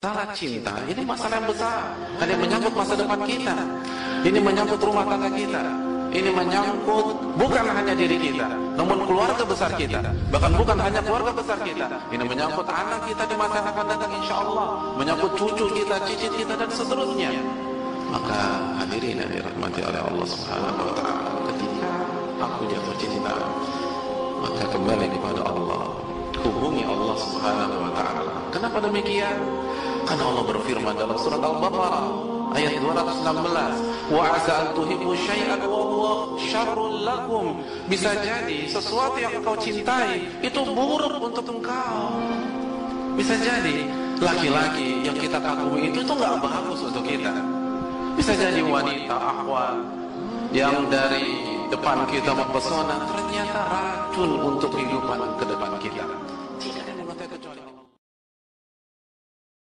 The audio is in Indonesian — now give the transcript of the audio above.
Masalah cinta ini masalah yang besar. Ini menyangkut masa depan kita. Ini menyangkut rumah tangga kita. Ini menyangkut bukan hanya diri kita, namun keluarga besar kita. Bahkan bukan hanya keluarga besar kita. Ini menyangkut anak kita di masa yang akan datang insya Allah. Menyangkut cucu kita, cicit kita dan seterusnya. Maka hadirin yang dirahmati oleh Allah Subhanahu wa taala. Ketika aku jatuh cinta, maka kembali kepada Allah. Hubungi Allah Subhanahu wa taala. Kenapa demikian? Karena Allah berfirman dalam surat Al-Baqarah ayat 216, "Wa asa an tuhibbu syai'an wa huwa syarrul lakum." Bisa jadi sesuatu yang engkau cintai itu buruk untuk engkau. Bisa jadi laki-laki yang kita kagumi itu itu nggak bagus untuk kita. Bisa jadi wanita akhwat yang dari depan kita mempesona ternyata racun untuk kehidupan ke depan kita.